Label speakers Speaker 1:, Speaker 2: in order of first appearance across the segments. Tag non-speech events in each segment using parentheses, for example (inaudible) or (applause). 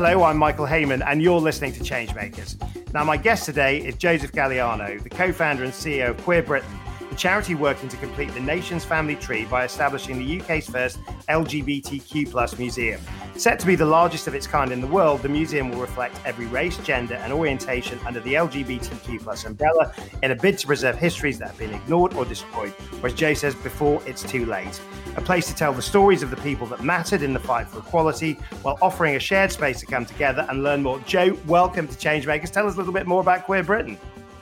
Speaker 1: Hello, I'm Michael Hayman, and you're listening to Changemakers. Now, my guest today is Joseph Galliano, the co founder and CEO of Queer Britain, the charity working to complete the nation's family tree by establishing the UK's first LGBTQ museum. Set to be the largest of its kind in the world, the museum will reflect every race, gender, and orientation under the LGBTQ plus umbrella in a bid to preserve histories that have been ignored or destroyed, or as Jay says, before it's too late. A place to tell the stories of the people that mattered in the fight for equality while offering a shared space to come together and learn more. Joe, welcome to Changemakers. Tell us a little bit more about Queer Britain.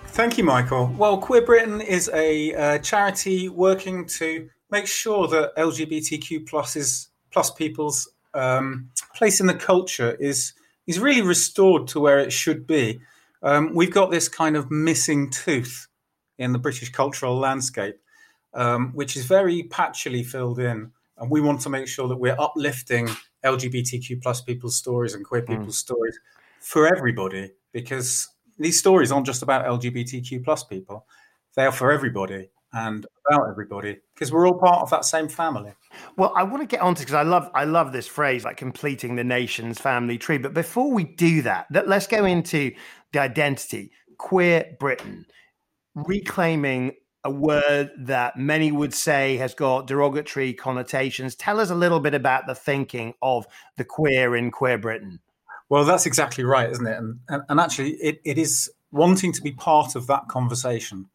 Speaker 2: Thank you, Michael. Well, Queer Britain is a uh, charity working to make sure that LGBTQ plus is plus people's um, place in the culture is is really restored to where it should be. Um, we've got this kind of missing tooth in the British cultural landscape, um, which is very patchily filled in, and we want to make sure that we're uplifting LGBTQ plus people's stories and queer hmm. people's mm. stories for everybody because these stories aren't just about LGBTQ plus people; they are for everybody and about everybody because we're all part of that same family.
Speaker 1: Well, I want to get onto because I love I love this phrase like completing the nation's family tree. But before we do that, let's go into the identity queer Britain, reclaiming a word that many would say has got derogatory connotations. Tell us a little bit about the thinking of the queer in queer Britain.
Speaker 2: Well, that's exactly right, isn't it? And, and, and actually, it, it is wanting to be part of that conversation,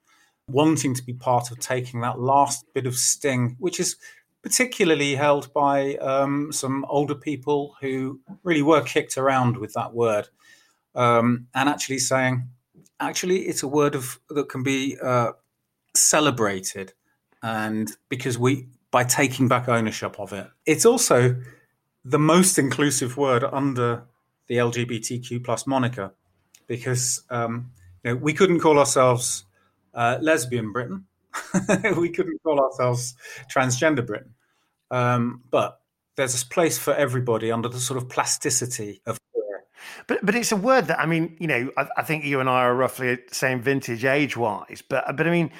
Speaker 2: wanting to be part of taking that last bit of sting, which is particularly held by um, some older people who really were kicked around with that word, um, and actually saying, actually, it's a word of that can be uh, celebrated, and because we by taking back ownership of it, it's also the most inclusive word under the LGBTQ plus moniker because um, you know, we couldn't call ourselves uh, lesbian Britain. (laughs) we couldn't call ourselves transgender Britain. Um, but there's a place for everybody under the sort of plasticity of queer.
Speaker 1: But but it's a word that I mean, you know, I, I think you and I are roughly the same vintage age wise. But but I mean,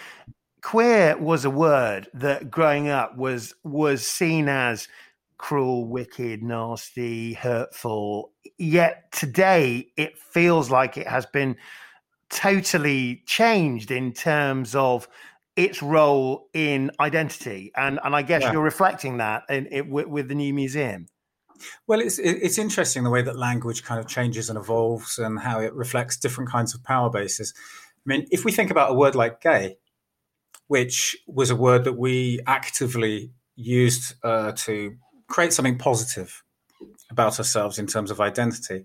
Speaker 1: queer was a word that growing up was was seen as cruel, wicked, nasty, hurtful. Yet today it feels like it has been totally changed in terms of its role in identity. And and I guess yeah. you're reflecting that in, in, with, with the new museum.
Speaker 2: Well, it's it's interesting the way that language kind of changes and evolves, and how it reflects different kinds of power bases. I mean, if we think about a word like "gay," which was a word that we actively used uh, to create something positive about ourselves in terms of identity.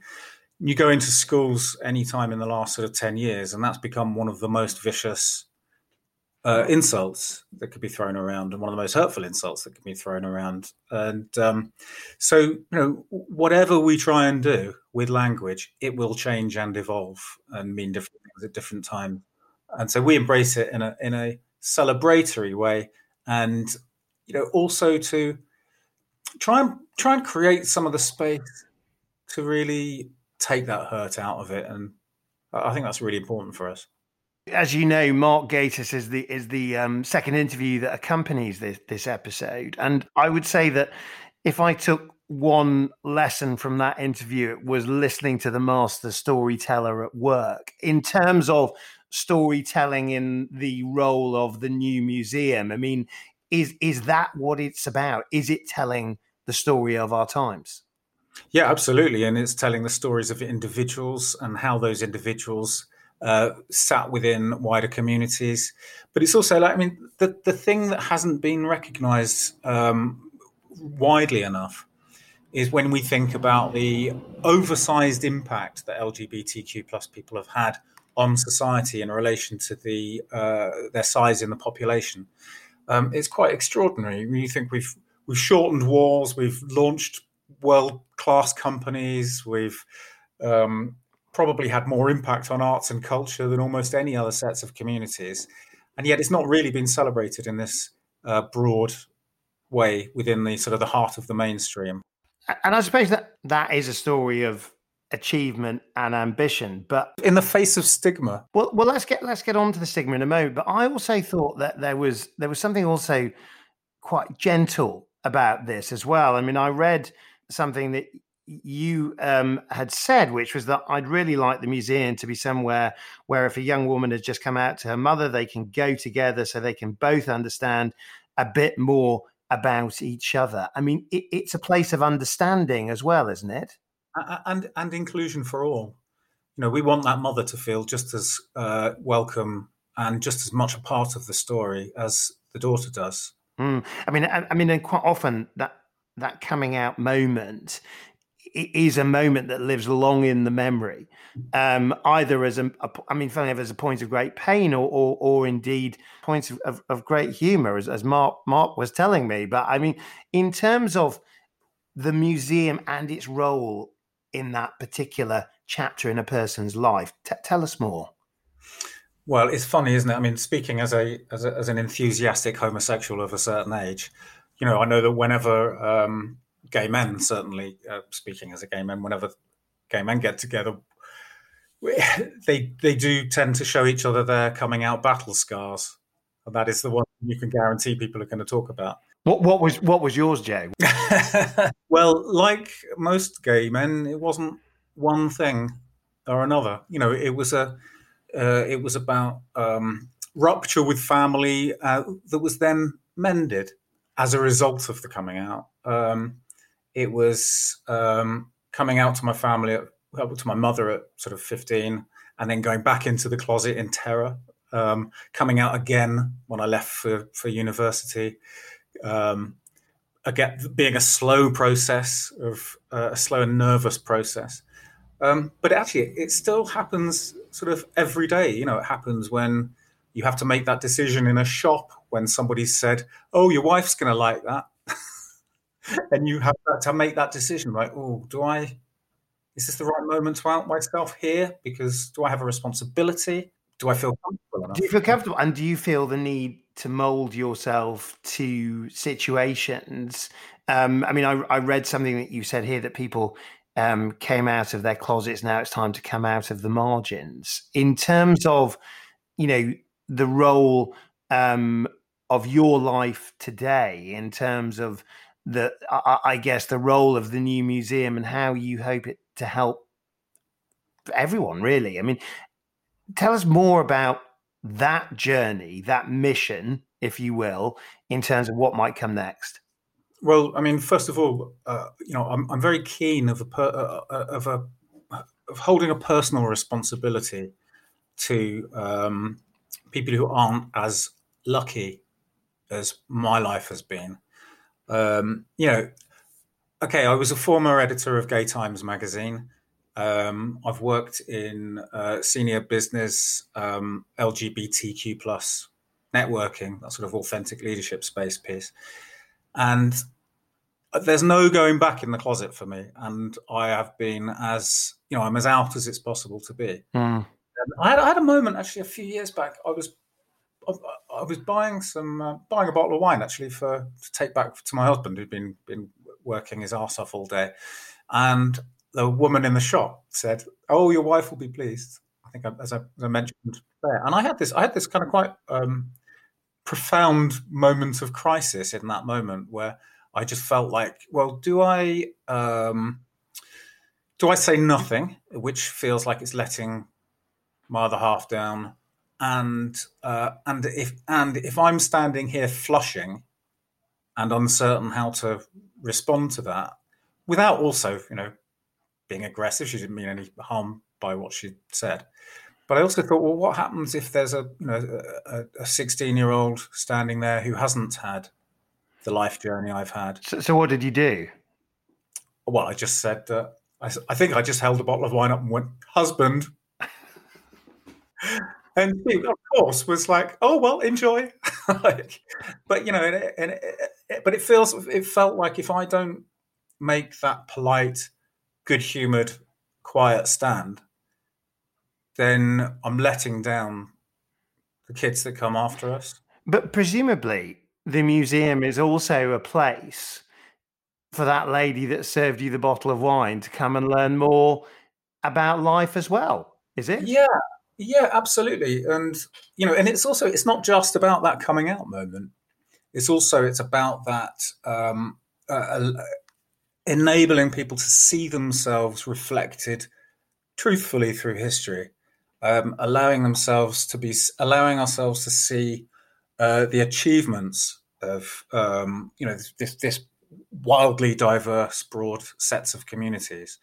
Speaker 2: You go into schools anytime in the last sort of 10 years, and that's become one of the most vicious uh, insults that could be thrown around and one of the most hurtful insults that can be thrown around. And um, so, you know, whatever we try and do with language, it will change and evolve and mean different things at different times. And so we embrace it in a in a celebratory way, and you know, also to try and try and create some of the space to really take that hurt out of it, and I think that's really important for us.
Speaker 1: As you know, Mark Gatiss is the is the um, second interview that accompanies this this episode, and I would say that if I took one lesson from that interview, it was listening to the master storyteller at work in terms of storytelling in the role of the new museum. I mean, is is that what it's about? Is it telling the story of our times?
Speaker 2: Yeah, absolutely, and it's telling the stories of individuals and how those individuals uh, sat within wider communities. But it's also like I mean, the the thing that hasn't been recognised um, widely enough is when we think about the oversized impact that LGBTQ plus people have had on society in relation to the uh, their size in the population um, it's quite extraordinary. You think we've we've shortened wars, we've launched world class companies, we've um, probably had more impact on arts and culture than almost any other sets of communities, and yet it's not really been celebrated in this uh, broad way within the sort of the heart of the mainstream.
Speaker 1: And I suppose that that is a story of achievement and ambition but
Speaker 2: in the face of stigma.
Speaker 1: Well well let's get let's get on to the stigma in a moment but i also thought that there was there was something also quite gentle about this as well. I mean i read something that you um, had said, which was that I'd really like the museum to be somewhere where if a young woman has just come out to her mother, they can go together so they can both understand a bit more about each other. I mean, it, it's a place of understanding as well, isn't it?
Speaker 2: And and inclusion for all. You know, we want that mother to feel just as uh, welcome and just as much a part of the story as the daughter does.
Speaker 1: Mm. I mean, I, I mean, and quite often that that coming out moment is a moment that lives long in the memory, um, either as a, a, I mean, funny enough, as a point of great pain, or or, or indeed points of, of, of great humour, as, as Mark Mark was telling me. But I mean, in terms of the museum and its role in that particular chapter in a person's life, t- tell us more.
Speaker 2: Well, it's funny, isn't it? I mean, speaking as a, as a as an enthusiastic homosexual of a certain age, you know, I know that whenever um, gay men, certainly uh, speaking as a gay man, whenever gay men get together, (laughs) they they do tend to show each other their coming out battle scars, and that is the one you can guarantee people are going to talk about.
Speaker 1: What what was what was yours, Jay? (laughs)
Speaker 2: well, like most gay men, it wasn't one thing or another. You know, it was a uh, it was about um, rupture with family uh, that was then mended as a result of the coming out. Um, it was um, coming out to my family, to my mother at sort of 15, and then going back into the closet in terror, um, coming out again when I left for, for university. Um, again, being a slow process of uh, a slow and nervous process. Um, but actually, it still happens sort of every day. You know, it happens when you have to make that decision in a shop when somebody said, "Oh, your wife's going to like that," (laughs) and you have to make that decision. Like, oh, do I? Is this the right moment to out myself here? Because do I have a responsibility? Do I feel comfortable enough?
Speaker 1: Do you feel comfortable, and do you feel the need to mold yourself to situations? Um, I mean, I, I read something that you said here that people um, came out of their closets. Now it's time to come out of the margins. In terms of, you know, the role um, of your life today, in terms of the, I, I guess, the role of the new museum and how you hope it to help everyone, really. I mean, tell us more about that journey, that mission, if you will, in terms of what might come next.
Speaker 2: Well, I mean, first of all, uh, you know, I'm, I'm very keen of a per, uh, uh, of a of holding a personal responsibility to um, people who aren't as lucky as my life has been. Um, you know, okay, I was a former editor of Gay Times magazine. Um, I've worked in uh, senior business, um, LGBTQ plus networking, that sort of authentic leadership space piece and there's no going back in the closet for me and i have been as you know i'm as out as it's possible to be mm. I, had, I, had, a moment actually a few years back i was i, was buying some uh, buying a bottle of wine actually for to take back to my husband who'd been been working his ass off all day. And the woman in the shop said oh your wife will be pleased. I think as i, as I mentioned there. And i had this i had this kind of quite um, profound moment of crisis in that moment where I just felt like, well, do I um, do I say nothing, which feels like it's letting my other half down, and uh, and if and if I'm standing here flushing and uncertain how to respond to that, without also, you know, being aggressive, she didn't mean any harm by what she said. But I also thought, well, what happens if there's a you know a 16 year old standing there who hasn't had the life journey I've had?
Speaker 1: So, so what did you do?
Speaker 2: Well, I just said that. I, I think I just held a bottle of wine up and went, "Husband," and he, of course, was like, "Oh well, enjoy." (laughs) like, but you know, and, it, and it, but it feels it felt like if I don't make that polite, good humored, quiet stand, then I'm letting down the kids that come after us.
Speaker 1: But presumably, the museum is also a place for that lady that served you the bottle of wine to come and learn more about life as well. Is it?
Speaker 2: Yeah, yeah, absolutely. And you know, and it's also it's not just about that coming out moment. It's also it's about that um, uh, enabling people to see themselves reflected truthfully through history, um, allowing themselves to be allowing ourselves to see uh, the achievements of um, you know this, this wildly diverse, broad sets of communities.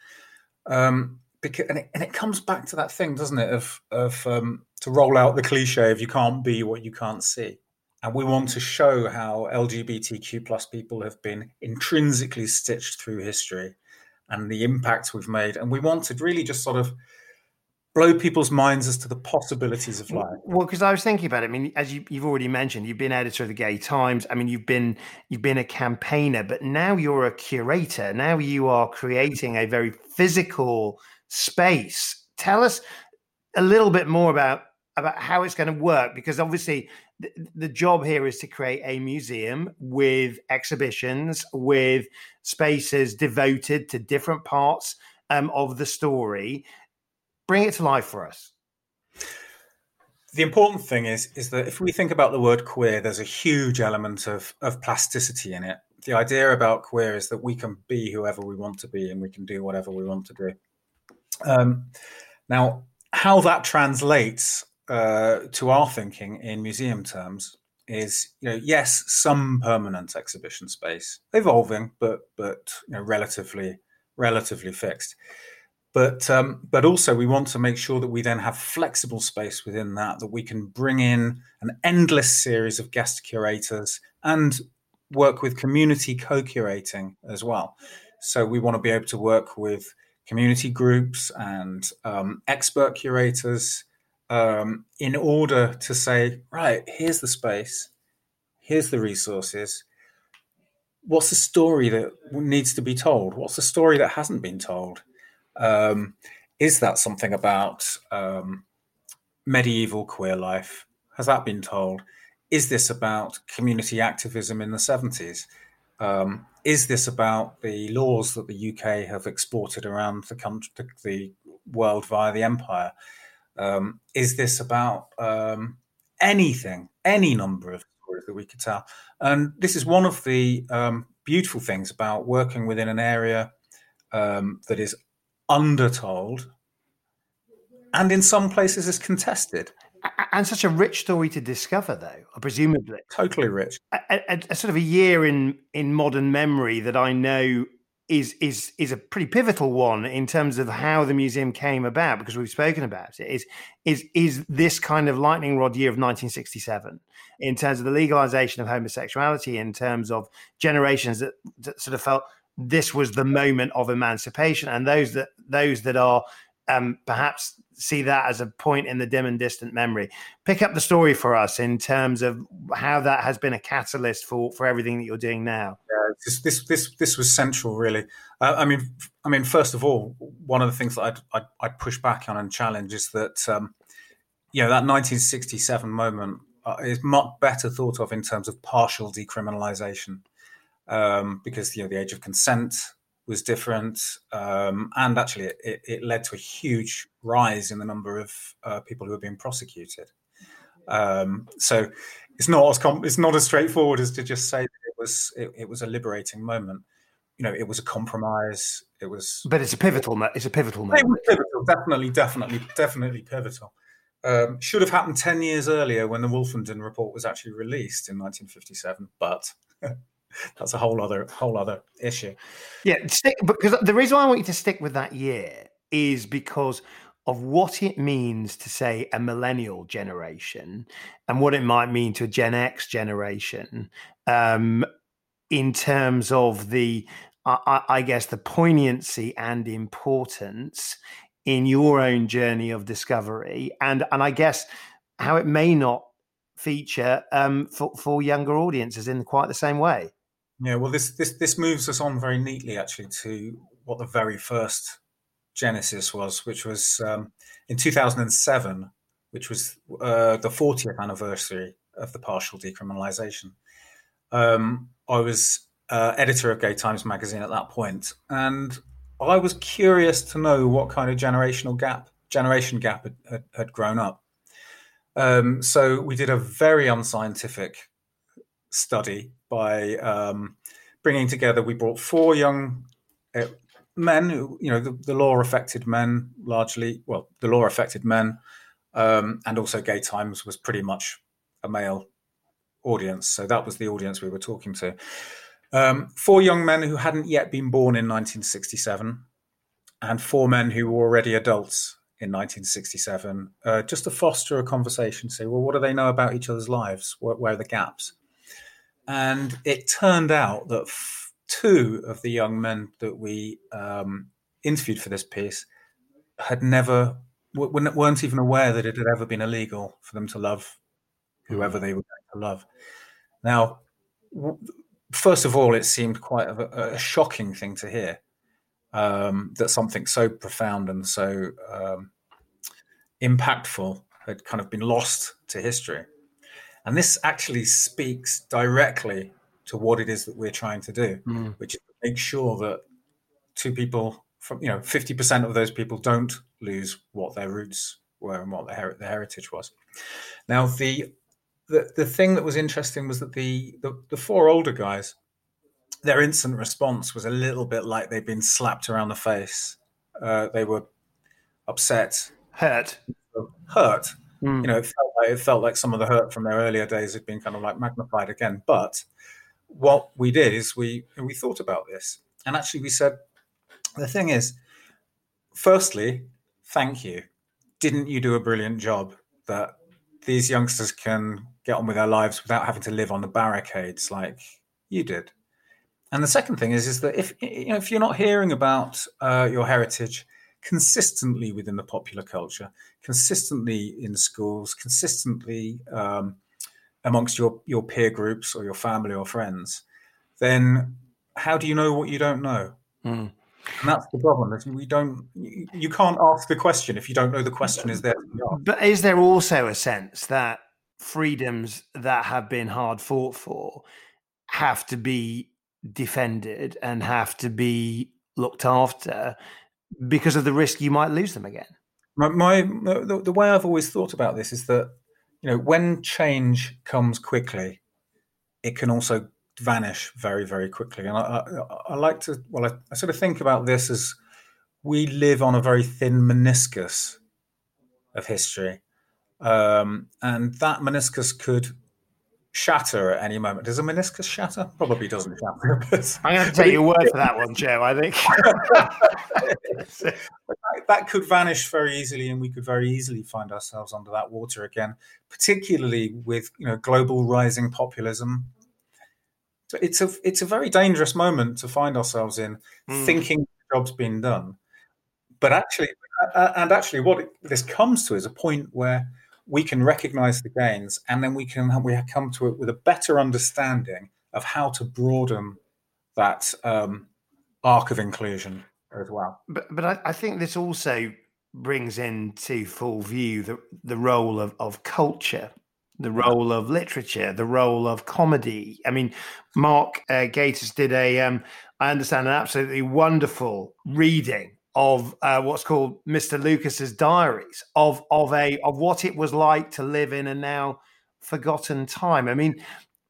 Speaker 2: Um, because, and, it, and it comes back to that thing, doesn't it, of of um, to roll out the cliche of you can't be what you can't see. And we want to show how LGBTQ plus people have been intrinsically stitched through history and the impact we've made. And we want to really just sort of blow people's minds as to the possibilities of life.
Speaker 1: Well, because I was thinking about it. I mean, as you, have already mentioned, you've been editor of the Gay Times. I mean, you've been you've been a campaigner, but now you're a curator. Now you are creating a very physical space. Tell us a little bit more about about how it's going to work, because obviously the, job here is to create a museum with exhibitions, with spaces devoted to different parts um, of the story bring it to life for us.
Speaker 2: The important thing is is that if we think about the word queer, there's a huge element of of plasticity in it. The idea about queer is that we can be whoever we want to be and we can do whatever we want to do. Um, now, how that translates uh, to our thinking in museum terms is, you know, yes, some permanent exhibition space, evolving, but but you know, relatively relatively fixed. But um, but also we want to make sure that we then have flexible space within that that we can bring in an endless series of guest curators and work with community co-curating as well. So we want to be able to work with community groups and um, expert curators um, in order to say right here's the space here's the resources what's the story that needs to be told what's the story that hasn't been told um, is that something about um, medieval queer life? Has that been told? Is this about community activism in the 70s? Um, is this about the laws that the UK have exported around the country, the world via the empire? Um, is this about um, anything, any number of stories that we could tell? And this is one of the um, beautiful things about working within an area um, that is undertold and in some places is contested.
Speaker 1: And such a rich story to discover, though, presumably.
Speaker 2: Totally rich.
Speaker 1: A, a, a, sort of a year in in modern memory that I know is is is a pretty pivotal one in terms of how the museum came about, because we've spoken about it. Is is is this kind of lightning rod year of 1967 in terms of the legalization of homosexuality, in terms of generations that, that sort of felt this was the moment of emancipation, and those that those that are um, perhaps see that as a point in the dim and distant memory. Pick up the story for us in terms of how that has been a catalyst for for everything that you're doing now.
Speaker 2: Yeah, this this this, this was central, really. Uh, I mean, I mean, first of all, one of the things that I'd I'd, I'd push back on and challenge is that um, you know that 1967 moment uh, is much better thought of in terms of partial decriminalization um, because you know the age of consent was different, um, and actually it, it, led to a huge rise in the number of uh, people who were being prosecuted. Um, so it's not as com- it's not as straightforward as to just say that it was it, it, was a liberating moment. You know, it was a compromise. It was,
Speaker 1: but it's a pivotal. It's a pivotal moment.
Speaker 2: It was pivotal, definitely, definitely, definitely pivotal. Um, should have happened ten years earlier when the Wolfenden report was actually released in 1957, but (laughs) that's a whole other whole other issue.
Speaker 1: Yeah, stick, because the reason why I want you to stick with that year is because of what it means to say a millennial generation and what it might mean to a Gen X generation um, in terms of the, I, guess, the poignancy and importance in your own journey of discovery, and and I guess how it may not feature um, for for younger audiences in quite the same way.
Speaker 2: Yeah, well, this this this moves us on very neatly actually to what the very first Genesis was, which was um, in 2007, which was uh, the 40th anniversary of the partial decriminalisation. Um, I was uh, editor of Gay Times magazine at that point, and I was curious to know what kind of generational gap, generation gap had, had, had grown up. Um, so we did a very unscientific study by um, bringing together. We brought four young it, men, you know, the, the, law affected men largely. Well, the law affected men, um, and also Gay Times was pretty much a male audience. So that was the audience we were talking to. Um, four young men who hadn't yet been born in 1967, and four men who were already adults in 1967, uh, just to foster a conversation. Say, well, what do they know about each other's lives? Where, where are the gaps? And it turned out that f- two of the young men that we um, interviewed for this piece had never w- weren't even aware that it had ever been illegal for them to love whoever they were going to love. Now, w- first of all, it seemed quite a, a shocking thing to hear um, that something so profound and so um, impactful had kind of been lost to history. And this actually speaks directly to what it is that we're trying to do, mm. which is to make sure that two people from you know 50% of those people don't lose what their roots were and what their, her- their heritage was. Now the the the thing that was interesting was that the, the the four older guys their instant response was a little bit like they'd been slapped around the face. Uh, they were upset,
Speaker 1: hurt,
Speaker 2: hurt. Mm. You know, it it felt like some of the hurt from their earlier days had been kind of like magnified again. But what we did is we we thought about this, and actually we said, the thing is, firstly, thank you. Didn't you do a brilliant job that these youngsters can get on with their lives without having to live on the barricades like you did? And the second thing is, is that if you know, if you're not hearing about uh, your heritage consistently within the popular culture, consistently in schools, consistently um, amongst your your peer groups or your family or friends, then how do you know what you don't know? Mm. And that's the problem. We don't. You can't ask the question if you don't know the question is there.
Speaker 1: But is there also a sense that freedoms that have been hard fought for have to be defended and have to be looked after because of the risk you might lose them again.
Speaker 2: My, my the, the, way I've always thought about this is that you know when change comes quickly, it can also vanish very very quickly. And I, I, I like to well, I, I sort of think about this as we live on a very thin meniscus of history, um, and that meniscus could shatter at any moment. Does a meniscus shatter? Probably doesn't shatter. (laughs) But...
Speaker 1: I'm going to take your word for that one, Joe. I think (laughs)
Speaker 2: that could vanish very easily, and we could very easily find ourselves under that water again. Particularly with you know global rising populism. So it's a it's a very dangerous moment to find ourselves in, mm. thinking the job's been done, but actually, and actually, what this comes to is a point where we can recognize the gains and then we can we come to it with a better understanding of how to broaden that um, arc of inclusion as well.
Speaker 1: But but I, I, think this also brings into full view the the role of, of culture, the role of literature, the role of comedy. I mean, Mark uh, Gatiss did a um, I understand an absolutely wonderful reading of uh, what's called Mr. Lucas's diaries of of a of what it was like to live in a now forgotten time. I mean,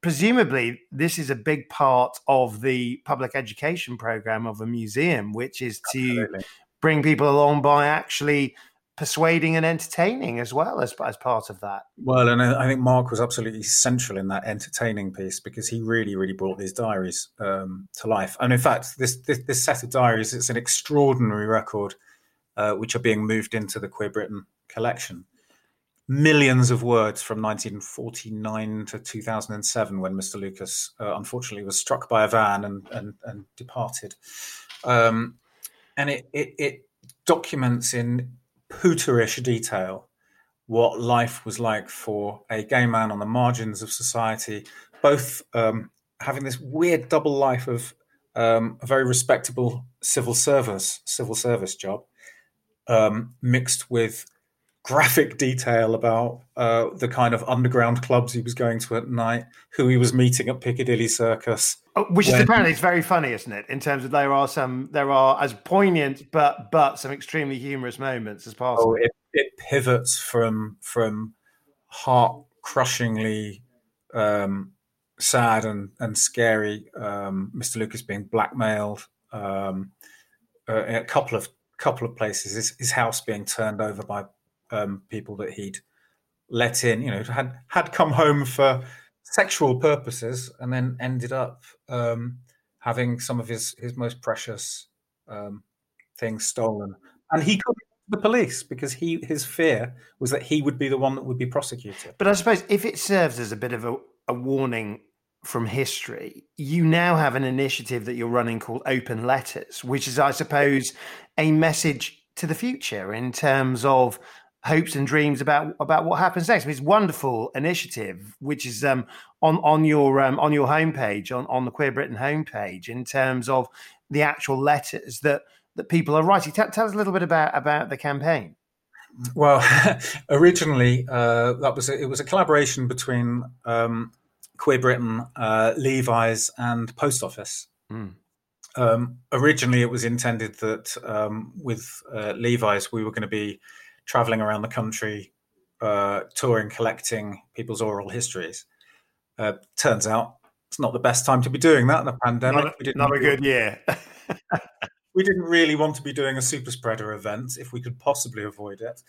Speaker 1: presumably this is a big part of the public education program of a museum, which is to Absolutely. bring people along by actually persuading and entertaining as well as, as part of that.
Speaker 2: Well, and I think Mark was absolutely central in that entertaining piece because he really, really brought these diaries um, to life. And in fact, this, this, this set of diaries it's an extraordinary record, uh, which are being moved into the Queer Britain collection. Millions of words from 1949 to 2007, when Mr. Lucas uh, unfortunately was struck by a van and and, and departed, um, and it, it it documents in pooterish detail what life was like for a gay man on the margins of society, both um, having this weird double life of um, a very respectable civil service civil service job, um, mixed with graphic detail about uh, the kind of underground clubs he was going to at night, who he was meeting at Piccadilly Circus.
Speaker 1: Oh, which when... is apparently it's very funny, isn't it? In terms of there are some, there are as poignant but but some extremely humorous moments as possible. Oh,
Speaker 2: it, it pivots from from heart crushingly um, sad and and scary. Um, Mr. Lucas being blackmailed. Um, uh, in a couple of couple of places, his, his house being turned over by um, people that he'd let in, you know, had had come home for sexual purposes, and then ended up um, having some of his his most precious um, things stolen, and he couldn't the police because he his fear was that he would be the one that would be prosecuted.
Speaker 1: But I suppose if it serves as a bit of a, a warning from history, you now have an initiative that you're running called Open Letters, which is, I suppose, a message to the future in terms of hopes and dreams about about what happens next. I mean, it's a wonderful initiative, which is um, on on your um, on your homepage on on the Queer Britain homepage in terms of the actual letters that that people are writing. Tell, tell us a little bit about about the campaign.
Speaker 2: Well, (laughs) originally uh, that was a, it was a collaboration between um, Queer Britain, uh, Levi's, and Post Office. Mm. Um, originally, it was intended that um, with uh, Levi's, we were going to be traveling around the country, uh, touring, collecting people's oral histories. Uh, turns out it's not the best time to be doing that in the pandemic.
Speaker 1: Not, not a good year. (laughs)
Speaker 2: we didn't really want to be doing a super spreader event if we could possibly avoid it.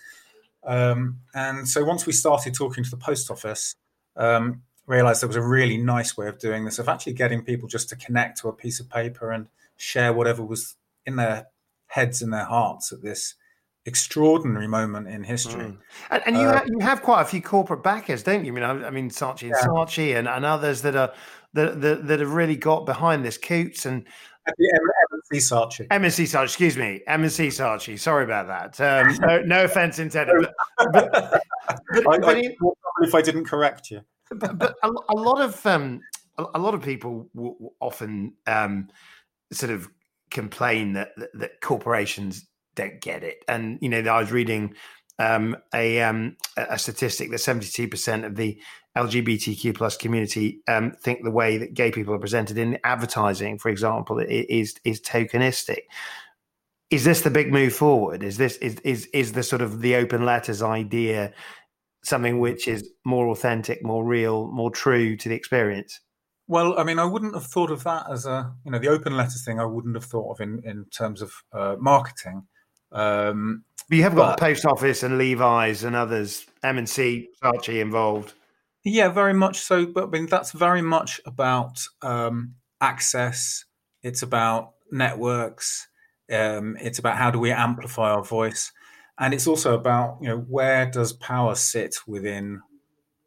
Speaker 2: Um, and so once we started talking to the post office, um, realized there was a really nice way of doing this, of actually getting people just to connect to a piece of paper and share whatever was in their heads and their hearts at this extraordinary moment in history. Mm.
Speaker 1: And, and, you, uh, have, you have quite a few corporate backers, don't you? I mean, I, I mean, Saatchi and yeah. Saatchi and, and others that are that, that, that have really got behind this. Coutts and
Speaker 2: M&C Saatchi.
Speaker 1: M&C Saatchi, excuse me. M&C Saatchi. Sorry about that. Um, no, no, offense intended. But, but,
Speaker 2: but, I, but I, if I didn't correct you.
Speaker 1: but, but a, a, lot of um, a, a, lot of people will often um, sort of complain that, that, that corporations don't get it. And you know, I was reading um, a um, a statistic that seventy two percent of the LGBTQ plus community um, think the way that gay people are presented in advertising, for example, is is tokenistic. Is this the big move forward? Is this is is is the sort of the open letters idea something which is more authentic, more real, more true to the experience?
Speaker 2: Well, I mean, I wouldn't have thought of that as a you know the open letters thing. I wouldn't have thought of in in terms of uh, marketing. Um,
Speaker 1: but you have got but, the post office and Levi's and others, M and C, Saatchi involved.
Speaker 2: Yeah, very much so. But I mean, that's very much about um, access. It's about networks. Um, it's about how do we amplify our voice, and it's also about you know where does power sit within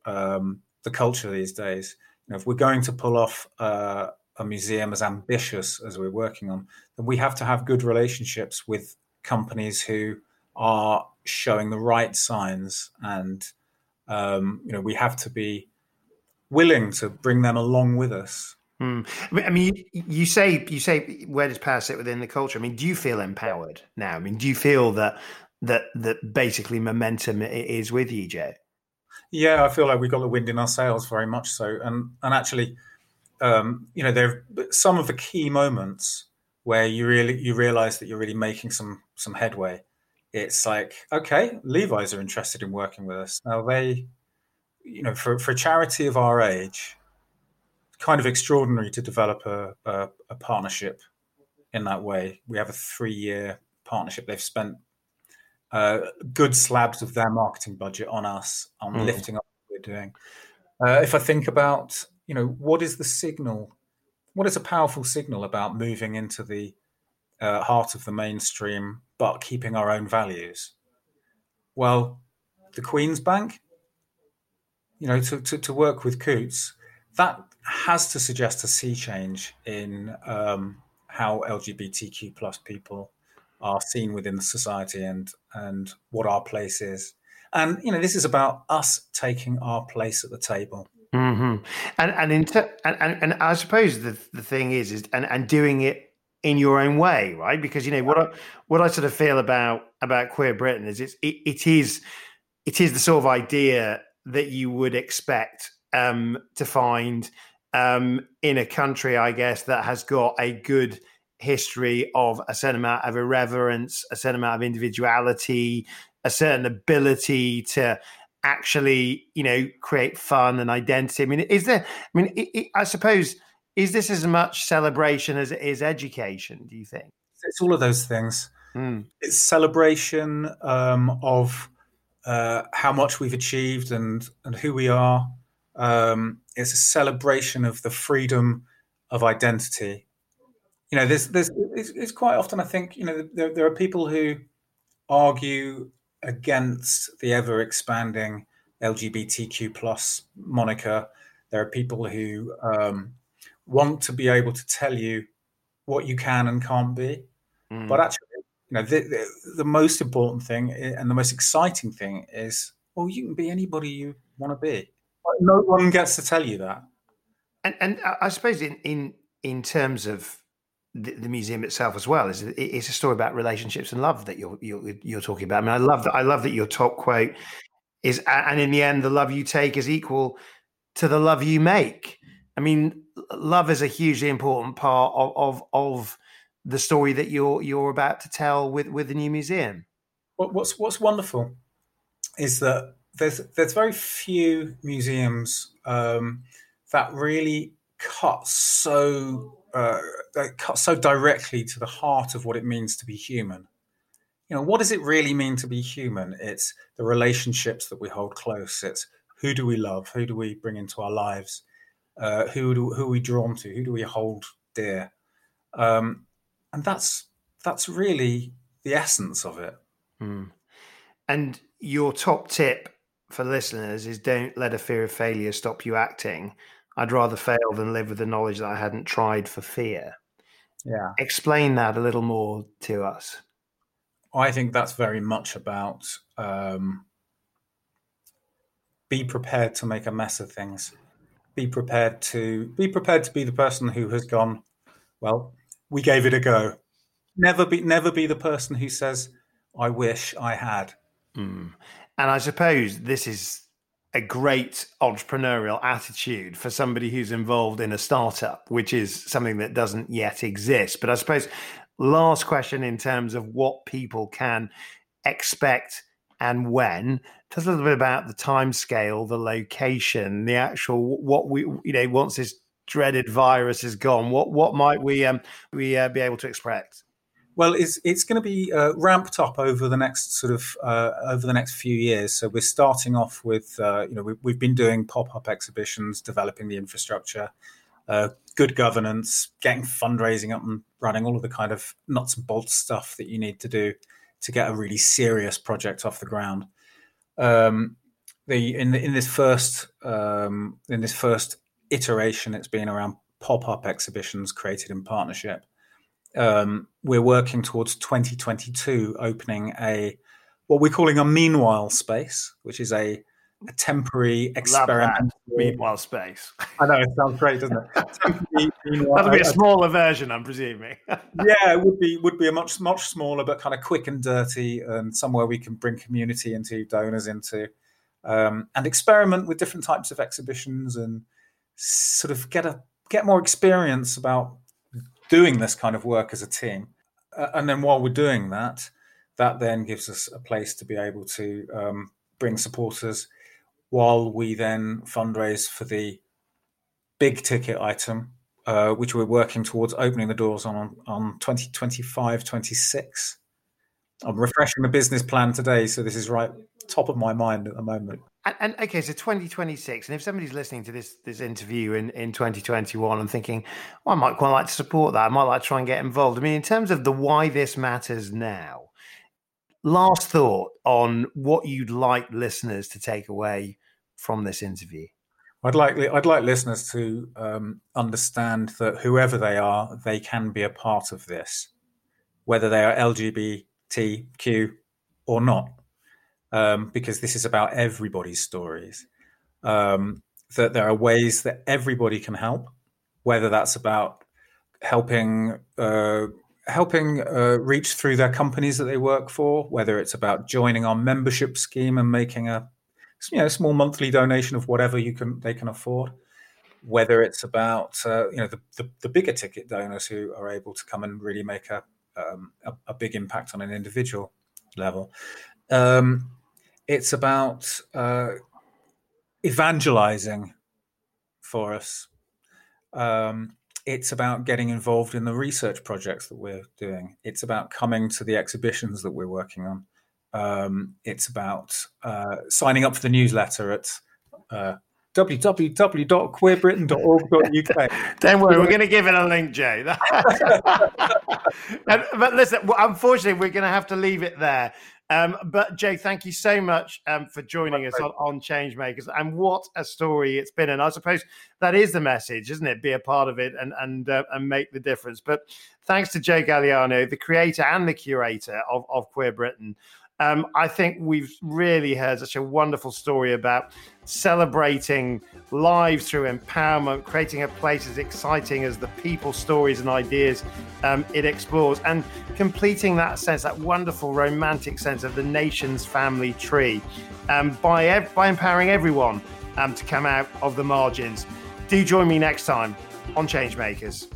Speaker 2: um, the culture these days. You know, if we're going to pull off uh, a museum as ambitious as we're working on, then we have to have good relationships with companies who are showing the right signs and um, you know, we have to be willing to bring them along with us.
Speaker 1: Hmm. I mean, you say you say where does power sit within the culture? I mean, do you feel empowered now? I mean, do you feel that that that basically momentum is with you, Joe?
Speaker 2: Yeah, I feel like we got the wind in our sails very much so, and and actually, um, you know, there some of the key moments where you really you realize that you're really making some some headway it's like, okay, Levi's are interested in working with us. Now they, you know, for, for a charity of our age, kind of extraordinary to develop a, a, a partnership in that way. We have a three year partnership. They've spent uh, good slabs of their marketing budget on us, on mm. lifting up what we're doing. Uh, if I think about, you know, what is the signal? What is a powerful signal about moving into the uh, heart of the mainstream, but keeping our own values? Well, the Queen's Bank, you know, to, to, to work with Coutts, that has to suggest a sea change in um, how LGBTQ plus people are seen within the society and and what our place is. And you know, this is about us taking our place at the table.
Speaker 1: Mm-hmm. And and, ter- and and and I suppose the the thing is is and and doing it in your own way, right? Because you know what I, what I sort of feel about about queer Britain is it's it, it is it is the sort of idea that you would expect um, to find um, in a country, I guess, that has got a good history of a certain amount of irreverence, a certain amount of individuality, a certain ability to actually, you know, create fun and identity. I mean, is there? I mean, it, it, I suppose is this as much celebration as it is education? Do you think?
Speaker 2: it's all of those things. Mm. It's celebration um, of uh, how much we've achieved and and who we are. Um, it's a celebration of the freedom of identity. You know, there's there's it's, it's quite often I think you know there there are people who argue against the ever expanding LGBTQ plus moniker. There are people who um, want to be able to tell you what you can and can't be, mm. but actually, you know, the, the, the most important thing and the most exciting thing is, well, you can be anybody you want to be. No one gets to tell you that.
Speaker 1: And and I suppose in in in terms of the, the, museum itself as well is it's a story about relationships and love that you're, you're you're talking about. I mean, I love that. I love that your top quote is, and in the end, the love you take is equal to the love you make. I mean, love is a hugely important part of of, of the story that you're you're about to tell with with the new museum.
Speaker 2: What's what's wonderful is that there's there's very few museums um, that really cut so uh, cut so directly to the heart of what it means to be human. You know, what does it really mean to be human? It's the relationships that we hold close. It's who do we love? Who do we bring into our lives? Uh, who do, who are we drawn to? Who do we hold dear? Um, and that's that's really the essence of it.
Speaker 1: Mm. And your top tip for listeners is don't let a fear of failure stop you acting. I'd rather fail than live with the knowledge that I hadn't tried for fear.
Speaker 2: Yeah.
Speaker 1: Explain that a little more to us.
Speaker 2: I think that's very much about um, be prepared to make a mess of things. Be prepared to be prepared to be the person who has gone. Well, we gave it a go. Never be never be the person who says, "I wish I had."
Speaker 1: Mm. And I suppose this is a great entrepreneurial attitude for somebody who's involved in a startup, which is something that doesn't yet exist. But I suppose last question in terms of what people can expect and when. Tell us a little bit about the time scale, the location, the actual what we you know once this dreaded virus is gone, what what might we um we uh, be able to expect?
Speaker 2: Well, it's it's going to be uh, ramped up over the next sort of uh, over the next few years. So we're starting off with uh, you know we, we've been doing pop up exhibitions, developing the infrastructure, uh, good governance, getting fundraising up and running, all of the kind of nuts and bolts stuff that you need to do to get a really serious project off the ground. Um, the in the, in this first um, in this first iteration, it's been around pop up exhibitions created in partnership um, we're working towards 2022 opening a what we're calling a meanwhile space, which is a, a temporary experiment.
Speaker 1: Meanwhile space.
Speaker 2: I know it sounds great, doesn't it? (laughs)
Speaker 1: That'll be a smaller version, I'm presuming. (laughs)
Speaker 2: yeah, it would be would be a much much smaller, but kind of quick and dirty, and somewhere we can bring community into, donors into, um, and experiment with different types of exhibitions and sort of get a get more experience about doing this kind of work as a team. Uh, and then while we're doing that, that then gives us a place to be able to um, bring supporters while we then fundraise for the big ticket item, uh, which we're working towards opening the doors on on 2025 26. I'm refreshing the business plan today, so this is right top of my mind at the moment.
Speaker 1: And, and, okay, so 2026, and if somebody's listening to this this interview in, in 2021 and thinking, well, I might quite like to support that, I might like to try and get involved. I mean, in terms of the why this matters now, last thought on what you'd like listeners to take away from this interview.
Speaker 2: I'd like I'd like listeners to um, understand that whoever they are, they can be a part of this, whether they are LGBTQ or not um, because this is about everybody's stories. Um, that there are ways that everybody can help, whether that's about helping uh, helping uh, reach through their companies that they work for, whether it's about joining our membership scheme and making a you know small monthly donation of whatever you can they can afford, whether it's about uh, you know the, the, the bigger ticket donors who are able to come and really make a um, a, a, big impact on an individual level. Um, it's about uh, evangelizing for us. Um, it's about getting involved in the research projects that we're doing. It's about coming to the exhibitions that we're working on. Um, it's about uh, signing up for the newsletter at uh, www.queerbritain.org.uk. (laughs)
Speaker 1: Don't worry, we're (laughs) going to give it a link, Jay. (laughs) but listen, unfortunately, we're going to have to leave it there. Um, but Jay, thank you so much um, for joining us on, on Changemakers. And what a story it's been! And I suppose that is the message, isn't it? Be a part of it and and uh, and make the difference. But thanks to Jay Galliano, the creator and the curator of, of Queer Britain. Um, I think we've really heard such a wonderful story about celebrating lives through empowerment, creating a place as exciting as the people, stories, and ideas um, it explores, and completing that sense, that wonderful romantic sense of the nation's family tree um, by, ev- by empowering everyone um, to come out of the margins. Do join me next time on Changemakers.